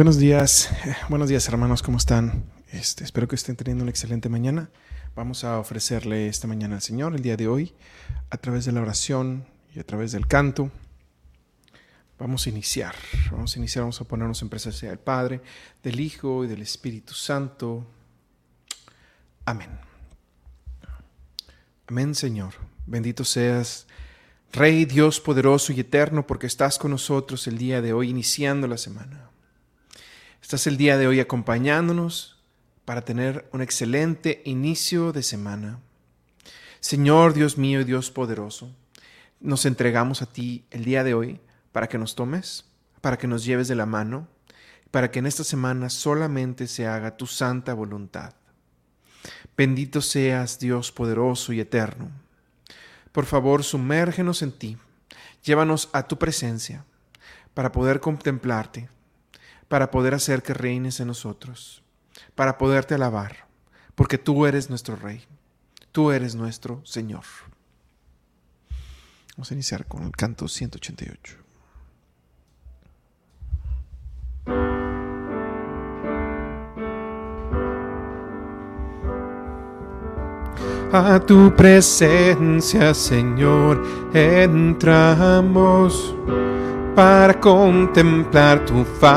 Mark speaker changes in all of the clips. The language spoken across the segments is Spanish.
Speaker 1: Buenos días, buenos días hermanos, ¿cómo están? Este, espero que estén teniendo una excelente mañana. Vamos a ofrecerle esta mañana al Señor, el día de hoy, a través de la oración y a través del canto. Vamos a iniciar, vamos a iniciar, vamos a ponernos en presencia del Padre, del Hijo y del Espíritu Santo. Amén. Amén, Señor. Bendito seas, Rey Dios poderoso y eterno, porque estás con nosotros el día de hoy, iniciando la semana. Estás el día de hoy acompañándonos para tener un excelente inicio de semana. Señor Dios mío y Dios poderoso, nos entregamos a ti el día de hoy para que nos tomes, para que nos lleves de la mano, para que en esta semana solamente se haga tu santa voluntad. Bendito seas Dios poderoso y eterno. Por favor, sumérgenos en ti, llévanos a tu presencia para poder contemplarte para poder hacer que reines en nosotros, para poderte alabar, porque tú eres nuestro Rey, tú eres nuestro Señor. Vamos a iniciar con el canto 188. A tu presencia, Señor, entramos para contemplar tu faz.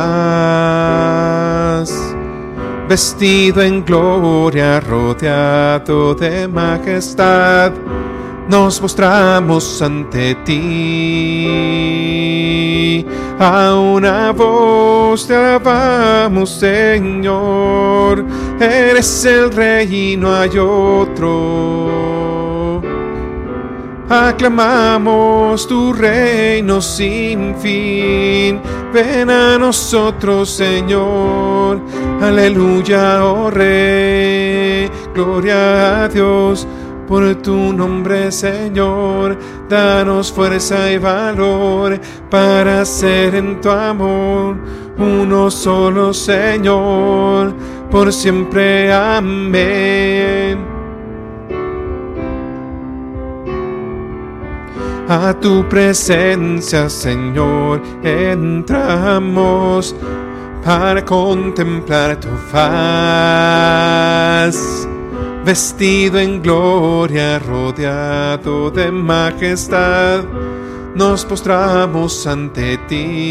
Speaker 1: Vestido en gloria, rodeado de majestad, nos mostramos ante ti. A una voz te alabamos, Señor, eres el rey y no hay otro aclamamos tu reino sin fin. Ven a nosotros, Señor. Aleluya, oh Rey. Gloria a Dios por tu nombre, Señor. Danos fuerza y valor para ser en tu amor uno solo, Señor. Por siempre, amén. A tu presencia, Señor, entramos para contemplar tu faz. Vestido en gloria, rodeado de majestad, nos postramos ante ti.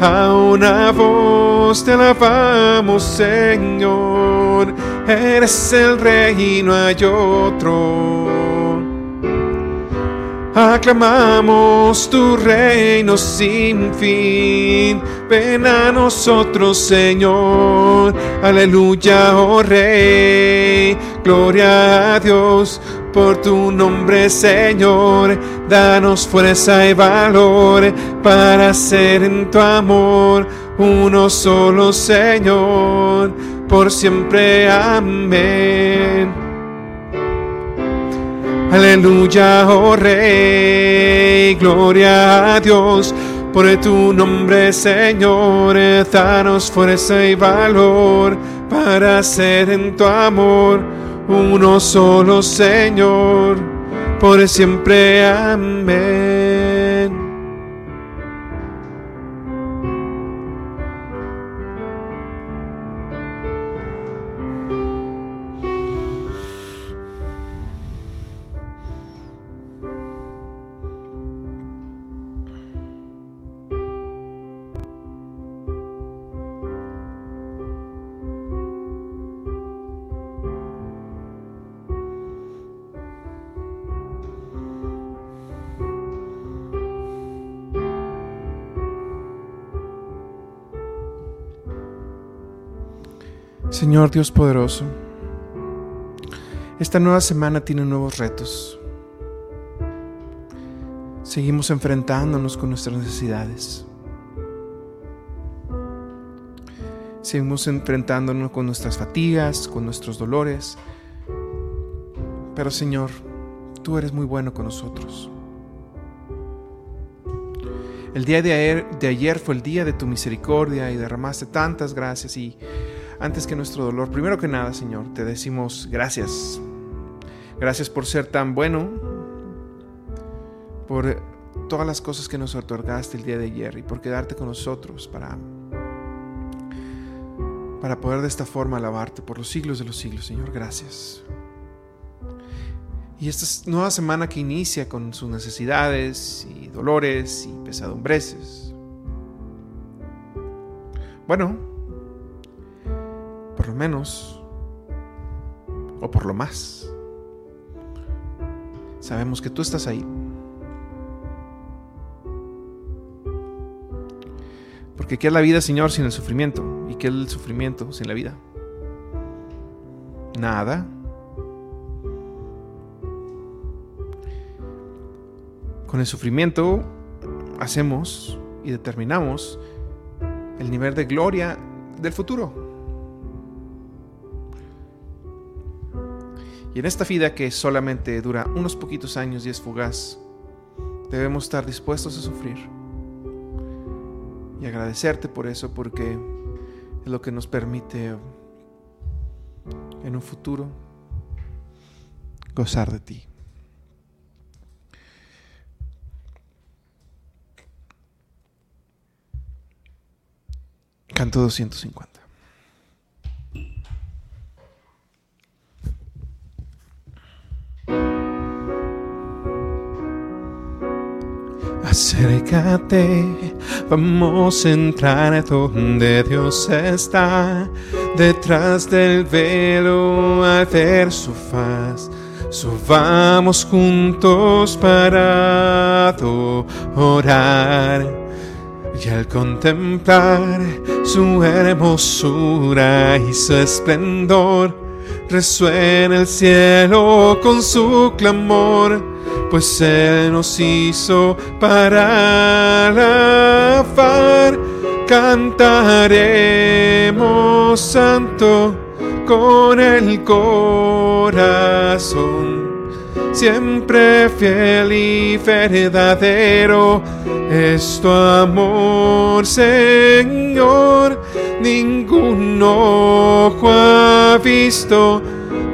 Speaker 1: A una voz te alabamos, Señor, eres el rey y no hay otro Aclamamos tu reino sin fin. Ven a nosotros, Señor. Aleluya, oh Rey. Gloria a Dios por tu nombre, Señor. Danos fuerza y valor para ser en tu amor uno solo, Señor. Por siempre, amén. Aleluya, oh Rey, gloria a Dios. Por tu nombre, Señor, danos fuerza y valor para ser en tu amor uno solo, Señor, por siempre. Amén. Señor Dios poderoso, esta nueva semana tiene nuevos retos. Seguimos enfrentándonos con nuestras necesidades. Seguimos enfrentándonos con nuestras fatigas, con nuestros dolores. Pero Señor, tú eres muy bueno con nosotros. El día de ayer, fue el día de tu misericordia y derramaste tantas gracias y antes que nuestro dolor, primero que nada, Señor, te decimos gracias. Gracias por ser tan bueno, por todas las cosas que nos otorgaste el día de ayer y por quedarte con nosotros para, para poder de esta forma alabarte por los siglos de los siglos, Señor. Gracias. Y esta nueva semana que inicia con sus necesidades y dolores y pesadumbreces. Bueno, por lo menos, o por lo más, sabemos que tú estás ahí. Porque ¿qué es la vida, Señor, sin el sufrimiento? ¿Y qué es el sufrimiento sin la vida? Nada. Con el sufrimiento hacemos y determinamos el nivel de gloria del futuro. Y en esta vida que solamente dura unos poquitos años y es fugaz, debemos estar dispuestos a sufrir. Y agradecerte por eso porque es lo que nos permite en un futuro gozar de ti. Canto 250. Acércate, vamos a entrar donde Dios está, detrás del velo al ver su faz. Subamos juntos para adorar y al contemplar su hermosura y su esplendor, resuena el cielo con su clamor, pues Él nos hizo para alabar. Cantaremos santo con el corazón siempre fiel y verdadero es tu amor, Señor. Ningún ojo ha visto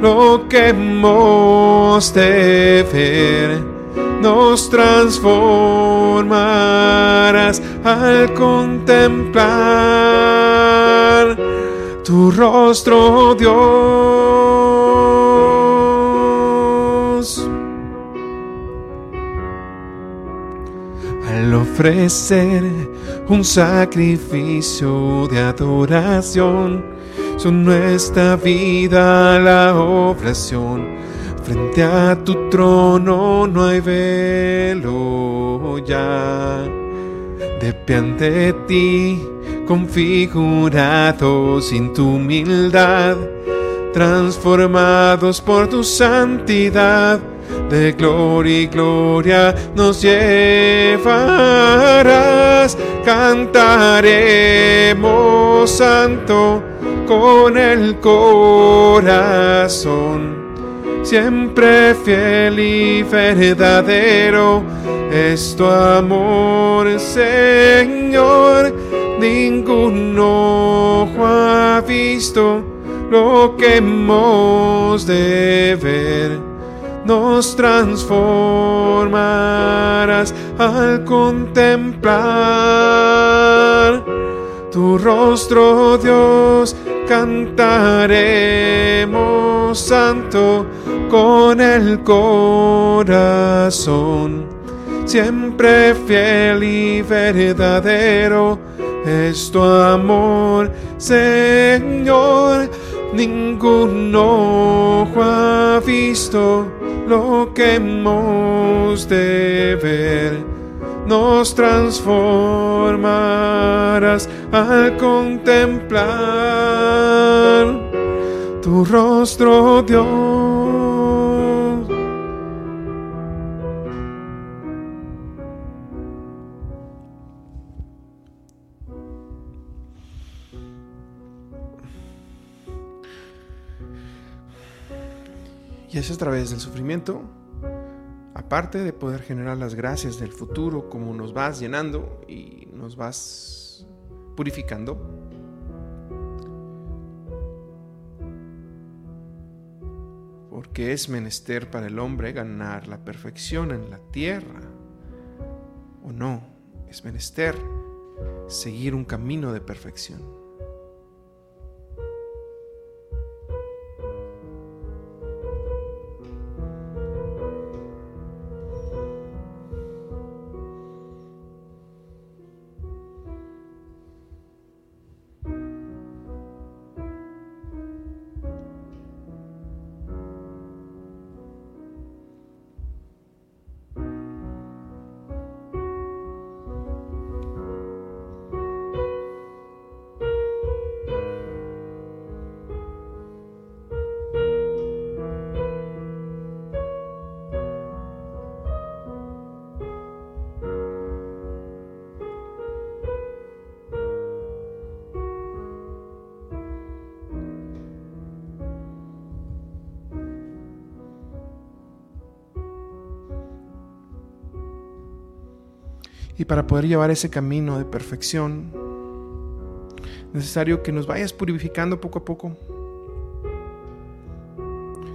Speaker 1: lo que hemos de ver. Nos transformarás al contemplar tu rostro, Dios. al ofrecer un sacrificio de adoración. Son nuestra vida la oración. Frente a tu trono no hay velo ya. De pie ante ti, configurados sin tu humildad, transformados por tu santidad de gloria y gloria nos llevarás. Cantaremos santo con el corazón, siempre fiel y verdadero es tu amor, Señor. Ningún ojo ha visto lo que hemos de ver nos transformarás al contemplar tu rostro, Dios. Cantaremos santo con el corazón, siempre fiel y verdadero es tu amor, Señor. Ningún ojo ha visto lo que hemos de ver. Nos transformarás al contemplar tu rostro, Dios. Y es a través del sufrimiento, aparte de poder generar las gracias del futuro, como nos vas llenando y nos vas purificando, porque es menester para el hombre ganar la perfección en la tierra, no, es menester seguir un camino de perfección. Y para poder llevar ese camino de perfección, necesario que nos vayas purificando poco a poco.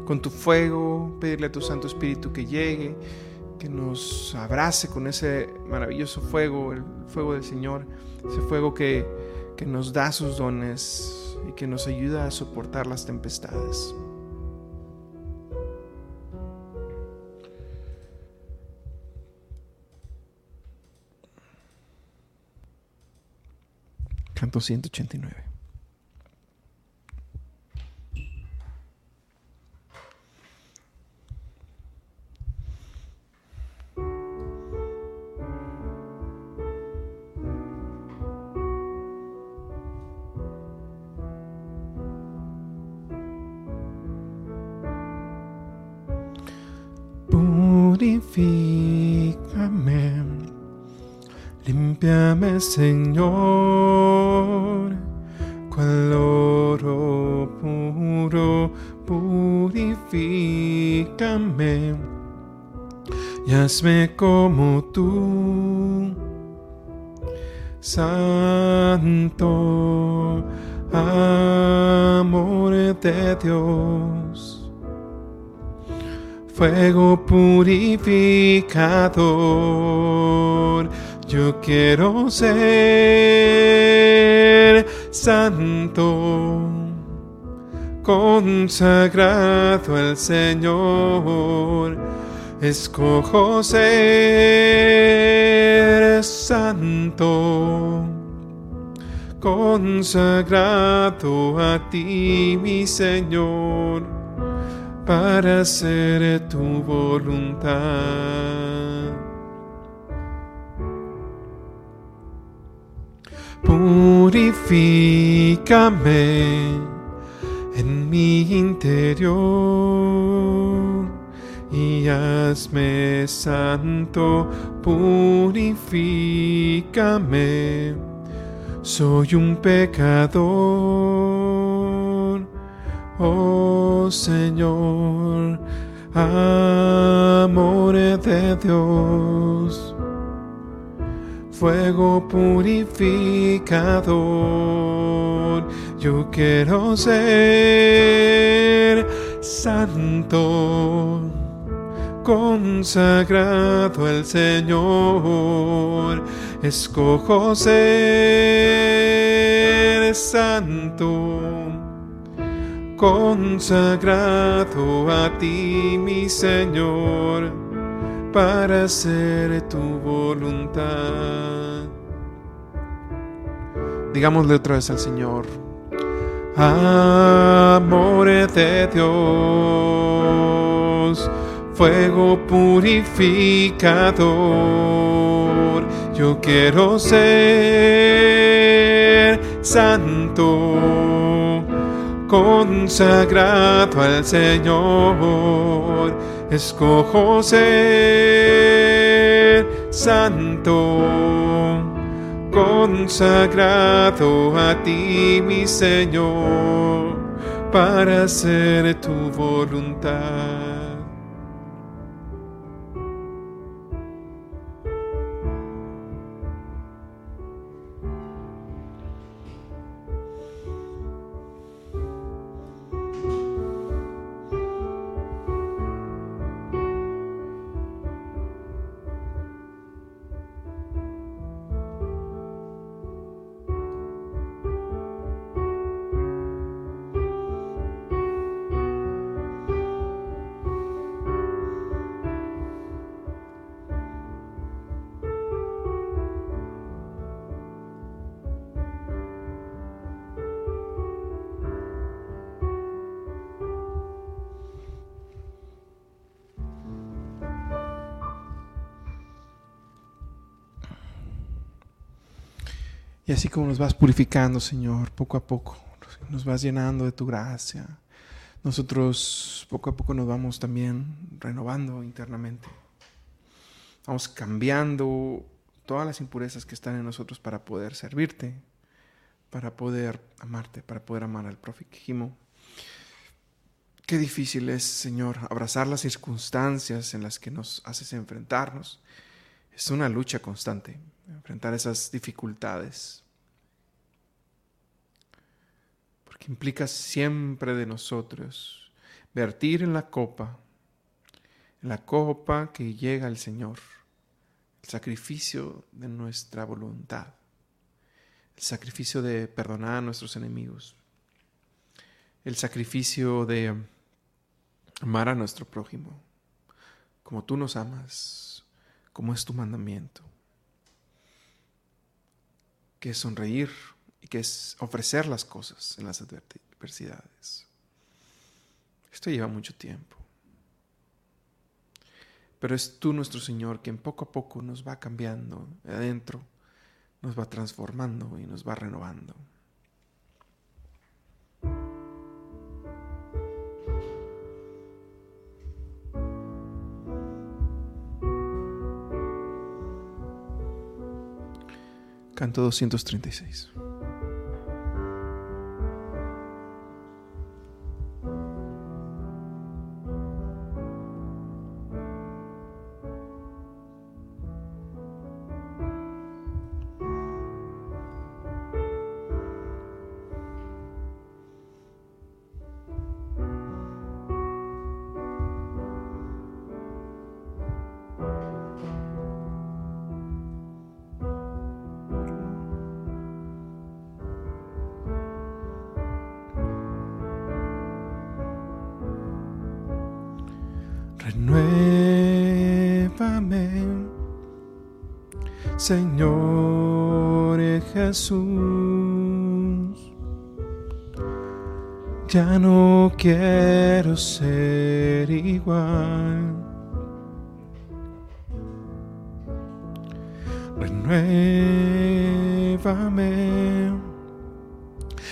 Speaker 1: Con tu fuego, pedirle a tu Santo Espíritu que llegue, que nos abrace con ese maravilloso fuego, el fuego del Señor, ese fuego que, que nos da sus dones y que nos ayuda a soportar las tempestades. Canto 189. Purifícame, limpiame, Señor, como tú, Santo amor de Dios fuego purificador. Yo quiero ser santo, consagrado al Señor. Escojo ser santo, consagrado a ti, mi Señor para hacer tu voluntad. Purifícame en mi interior y hazme santo, purifícame. Soy un pecador. Oh, Señor, amor de Dios, fuego purificador. Yo quiero ser santo, consagrado al Señor. Escojo ser santo consagrado a ti, mi Señor, para hacer tu voluntad. Digámosle otra vez al Señor, amor de Dios, fuego purificador, yo quiero ser santo consagrado al Señor, escojo ser santo, consagrado a ti, mi Señor, para hacer tu voluntad. Y así como nos vas purificando, Señor, poco a poco, nos vas llenando de tu gracia, nosotros poco a poco nos vamos también renovando internamente. Vamos cambiando todas las impurezas que están en nosotros para poder servirte, para poder amarte, para poder amar al prójimo. Qué difícil es, Señor, abrazar las circunstancias en las que nos haces enfrentarnos. Es una lucha constante, enfrentar esas dificultades. Porque implica siempre de nosotros vertir en la copa, en la copa que llega al Señor, el sacrificio de nuestra voluntad, el sacrificio de perdonar a nuestros enemigos, el sacrificio de amar a nuestro prójimo, como tú nos amas, como es tu mandamiento, que es sonreír y que es ofrecer las cosas en las adversidades. Esto lleva mucho tiempo. Pero es tú, nuestro Señor, quien poco a poco nos va cambiando adentro, nos va transformando y nos va renovando. Canto 236. Señor Jesús. Ya no quiero ser igual. Renuévame,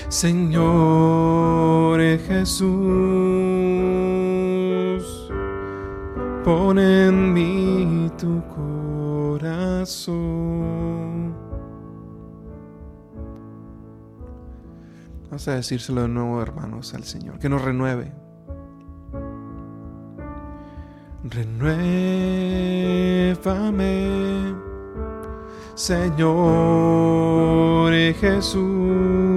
Speaker 1: Señor Jesús pon en mí tu corazón. A decírselo de nuevo, hermanos, al Señor, que nos renueve. Renuévame, Señor Jesús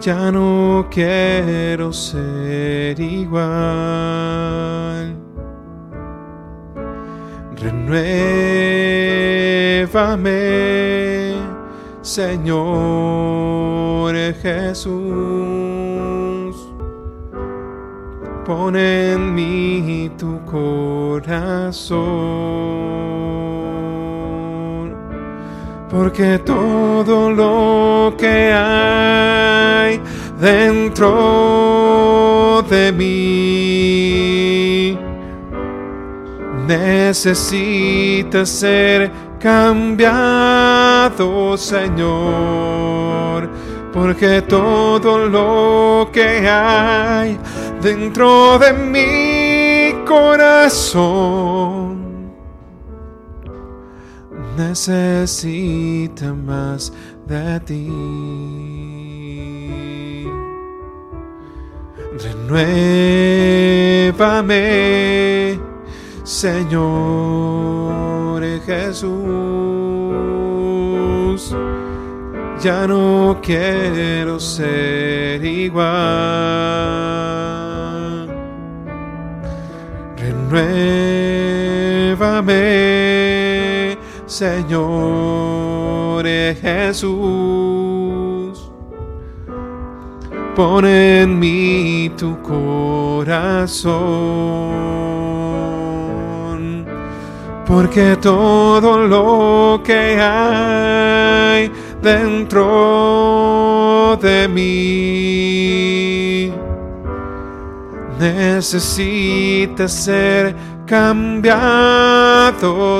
Speaker 1: ya no quiero ser igual. Renuévame, Señor Jesús. Pon en mí tu corazón, porque todo lo que hay dentro de mí. Necesita ser cambiado, Señor, porque todo lo que hay dentro de mi corazón necesita más de ti. Renuévame, Señor Jesús. Ya no quiero ser igual. Renuévame, Señor Jesús pon en mí tu corazón, porque todo lo que hay dentro de mí necesita ser cambiado,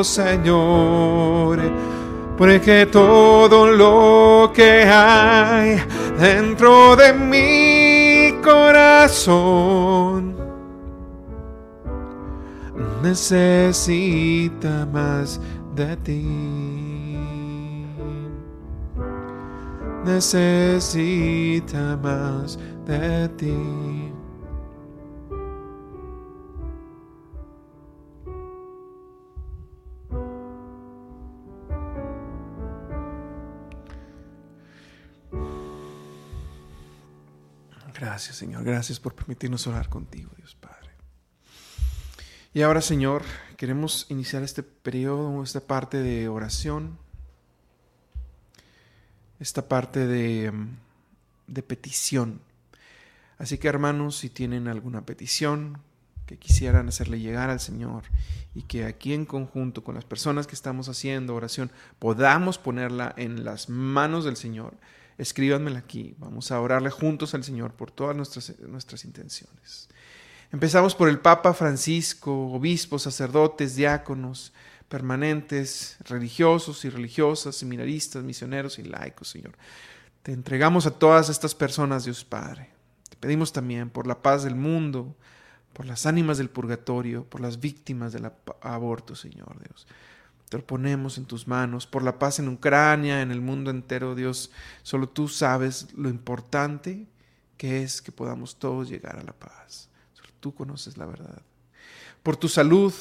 Speaker 1: Señor porque todo lo que hay dentro de mi corazón necesita más de ti. Necesita más de ti. Gracias, Señor. Gracias por permitirnos orar contigo, Dios Padre. Y ahora, Señor, queremos iniciar este periodo, esta parte de oración, esta parte de, de petición. Así que, hermanos, si tienen alguna petición que quisieran hacerle llegar al Señor y que aquí en conjunto con las personas que estamos haciendo oración podamos ponerla en las manos del Señor, escríbanmela aquí. Vamos a orarle juntos al Señor por todas nuestras, nuestras intenciones. Empezamos por el Papa Francisco, obispos, sacerdotes, diáconos, permanentes, religiosos y religiosas, seminaristas, misioneros y laicos, Señor. Te entregamos a todas estas personas, Dios Padre. Te pedimos también por la paz del mundo, por las ánimas del purgatorio, por las víctimas del aborto, Señor Dios. Te lo ponemos en tus manos, por la paz en Ucrania, en el mundo entero, Dios. Solo tú sabes lo importante que es que podamos todos llegar a la paz. Solo tú conoces la verdad. Por tu salud,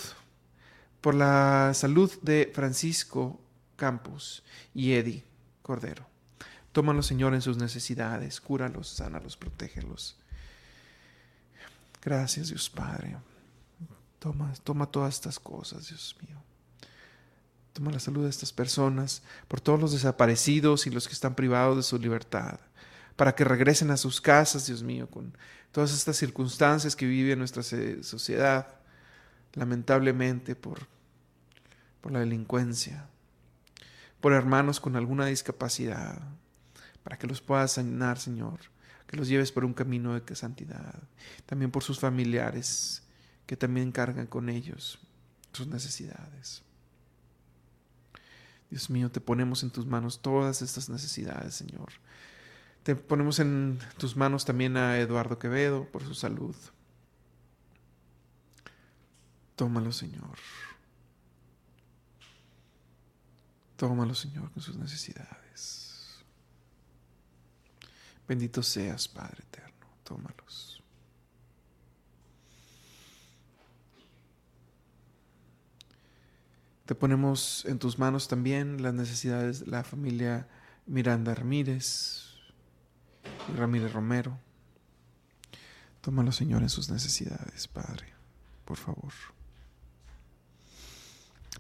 Speaker 1: por la salud de Francisco Campos y Eddie Cordero. Tómalos, Señor, en sus necesidades. Cúralos, sánalos, protégelos. Gracias, Dios Padre. Toma, toma todas estas cosas, Dios mío. Toma la salud de estas personas, por todos los desaparecidos y los que están privados de su libertad, para que regresen a sus casas, Dios mío, con todas estas circunstancias que vive nuestra sociedad, lamentablemente por, por la delincuencia, por hermanos con alguna discapacidad, para que los puedas sanar, Señor, que los lleves por un camino de santidad, también por sus familiares que también cargan con ellos sus necesidades. Dios mío, te ponemos en tus manos todas estas necesidades, Señor. Te ponemos en tus manos también a Eduardo Quevedo por su salud. Tómalo, Señor. Tómalo, Señor, con sus necesidades. Bendito seas, Padre eterno. Tómalos. Te ponemos en tus manos también las necesidades de la familia Miranda Ramírez y Ramírez Romero. Tómalo, Señor, en sus necesidades, Padre, por favor.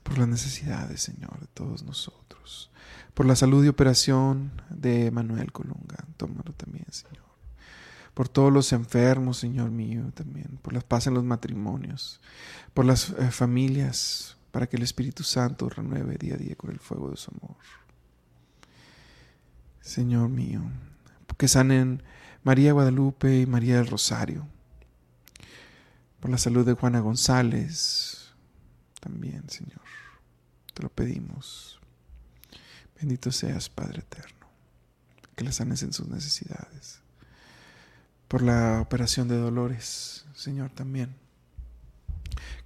Speaker 1: Por las necesidades, Señor, de todos nosotros. Por la salud y operación de Manuel Colunga. Tómalo también, Señor. Por todos los enfermos, Señor mío, también. Por la paz en los matrimonios. Por las eh, familias para que el Espíritu Santo renueve día a día con el fuego de su amor. Señor mío, que sanen María Guadalupe y María del Rosario, por la salud de Juana González, también, Señor, te lo pedimos. Bendito seas, Padre Eterno, que la sanes en sus necesidades. Por la operación de dolores, Señor, también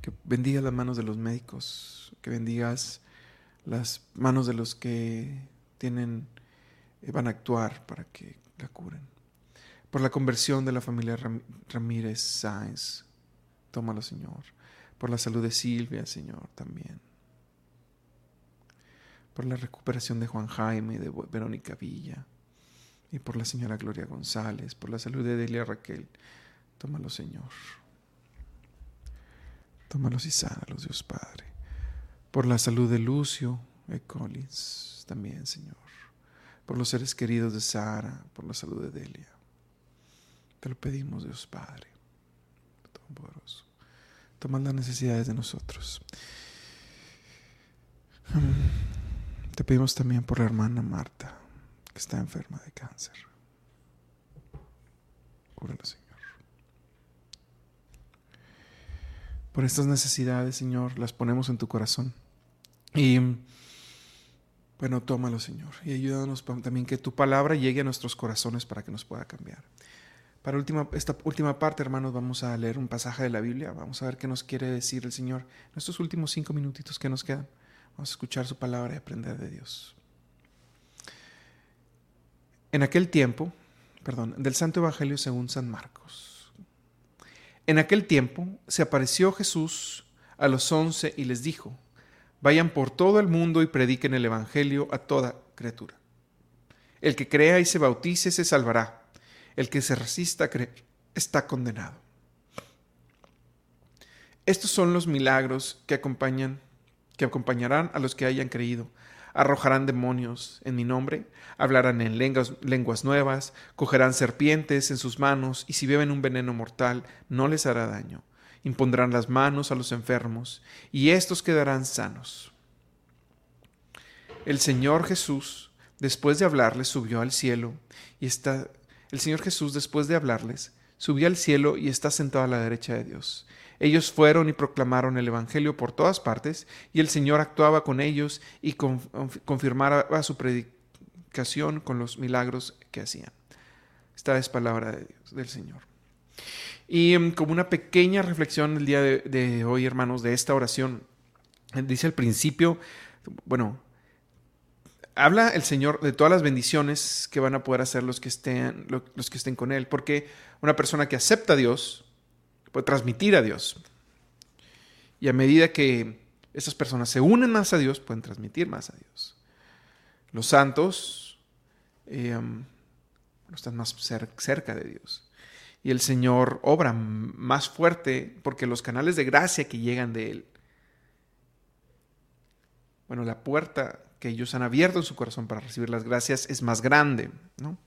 Speaker 1: que bendigas las manos de los médicos, que bendigas las manos de los que tienen, eh, van a actuar para que la curen. Por la conversión de la familia Ramírez Sáenz, tómalo, Señor. Por la salud de Silvia, Señor, también. Por la recuperación de Juan Jaime de Verónica Villa. Y por la señora Gloria González, por la salud de Delia Raquel, tómalo, Señor. Tómalos y sánalos, Dios Padre. Por la salud de Lucio y Collins también, Señor. Por los seres queridos de Sara, por la salud de Delia. Te lo pedimos, Dios Padre. Todopoderoso. Toma las necesidades de nosotros. Te pedimos también por la hermana Marta, que está enferma de cáncer. Cúrala, Señor. por estas necesidades, Señor, las ponemos en tu corazón. Y Bueno, tómalo, Señor, y ayúdanos también que tu palabra llegue a nuestros corazones para que nos pueda cambiar. Para última, esta última parte, hermanos, vamos a leer un pasaje de la Biblia. Vamos a ver qué nos quiere decir el Señor en estos últimos cinco minutitos que nos quedan. Vamos a escuchar su palabra y aprender de Dios. En aquel tiempo, perdón, del Santo Evangelio según San Marcos. En aquel tiempo se apareció Jesús a los once y les dijo, vayan por todo el mundo y prediquen el Evangelio a toda criatura. El que crea y se bautice se salvará, el que se resista a creer está condenado. Estos son los milagros que acompañan, que acompañarán a los que hayan creído arrojarán demonios en mi nombre, hablarán en lenguas, nuevas, cogerán serpientes en sus manos, y si beben un veneno mortal, no les hará daño. Impondrán las manos a los enfermos, y éstos quedarán sanos. El Señor Jesús, después de hablarles, subió al cielo, y está. El Señor Jesús, después de hablarles, subió al cielo y está sentado a la derecha de Dios. Ellos fueron y proclamaron el Evangelio por todas partes, y el Señor actuaba con ellos y confirmaba su predicación con los milagros que hacían. Esta es palabra de Dios, del Señor. Y em, como una pequeña reflexión el día de, hoy, hermanos, de esta oración, dice al principio, bueno, habla el Señor de todas las bendiciones que van a poder hacer los que estén, los que estén con Él, porque una persona que acepta a Dios, puede transmitir a Dios. Y a medida que esas personas se unen más a Dios, pueden transmitir más a Dios. Los santos eh, están más cerca de Dios. Y el Señor obra más fuerte porque los canales de gracia que llegan de Él, bueno, la puerta que ellos han abierto en su corazón para recibir las gracias es más grande, ¿no?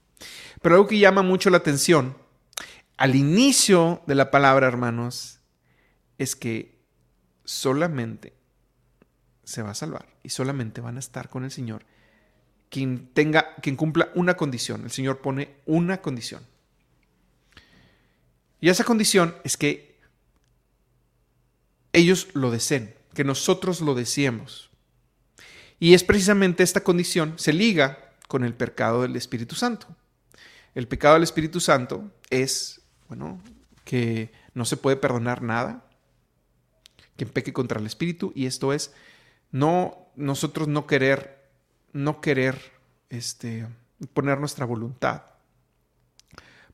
Speaker 1: Pero algo que llama mucho la atención al inicio de la palabra, hermanos, es que solamente se va a salvar y solamente van a estar con el Señor quien tenga, quien cumpla una condición. El Señor pone una condición. Y esa condición es que ellos lo deseen, que nosotros lo deseemos. Y es precisamente esta condición, se liga con el pecado del Espíritu Santo. El pecado del Espíritu Santo es bueno, que no se puede perdonar nada, que peque contra el Espíritu, y esto es no nosotros no querer, no querer este, poner nuestra voluntad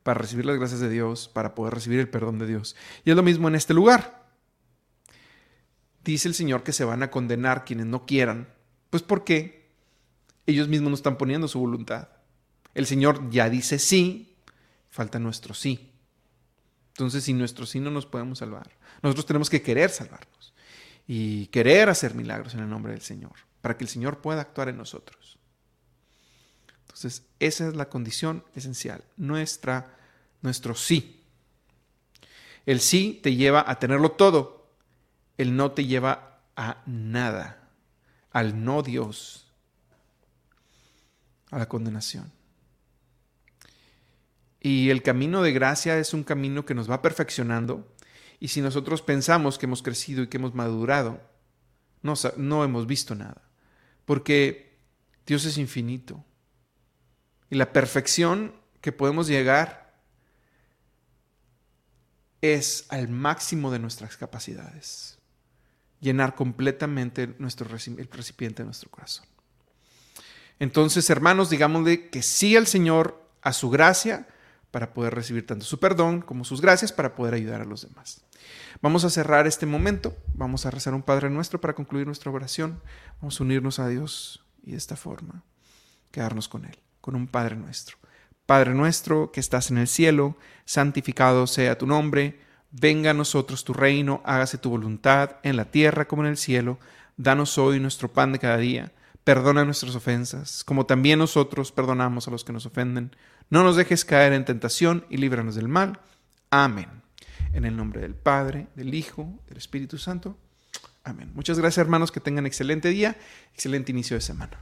Speaker 1: para recibir las gracias de Dios, para poder recibir el perdón de Dios. Y es lo mismo en este lugar. Dice el Señor que se van a condenar quienes no quieran, pues porque ellos mismos no están poniendo su voluntad. El Señor ya dice sí, falta nuestro sí. Entonces, sin nuestro sí no nos podemos salvar. Nosotros tenemos que querer salvarnos y querer hacer milagros en el nombre del Señor, para que el Señor pueda actuar en nosotros. Entonces, esa es la condición esencial, nuestra, nuestro sí. El sí te lleva a tenerlo todo, el no te lleva a nada, al no Dios, a la condenación. Y el camino de gracia es un camino que nos va perfeccionando. Y si nosotros pensamos que hemos crecido y que hemos madurado, no, no hemos visto nada. Porque Dios es infinito. Y la perfección que podemos llegar es al máximo de nuestras capacidades. Llenar completamente nuestro el recipiente de nuestro corazón. Entonces, hermanos, digámosle que sí al Señor, a su gracia, para poder recibir tanto su perdón como sus gracias para poder ayudar a los demás. Vamos a cerrar este momento, vamos a rezar un Padre nuestro para concluir nuestra oración, vamos a unirnos a Dios y de esta forma quedarnos con Él, con un Padre nuestro. Padre nuestro que estás en el cielo, santificado sea tu nombre, venga a nosotros tu reino, hágase tu voluntad en la tierra como en el cielo, danos hoy nuestro pan de cada día Perdona nuestras ofensas, como también nosotros perdonamos a los que nos ofenden. No nos dejes caer en tentación y líbranos del mal. Amén. En el nombre del Padre, del Hijo, del Espíritu Santo. Amén. Muchas gracias hermanos, que tengan excelente día, excelente inicio de semana.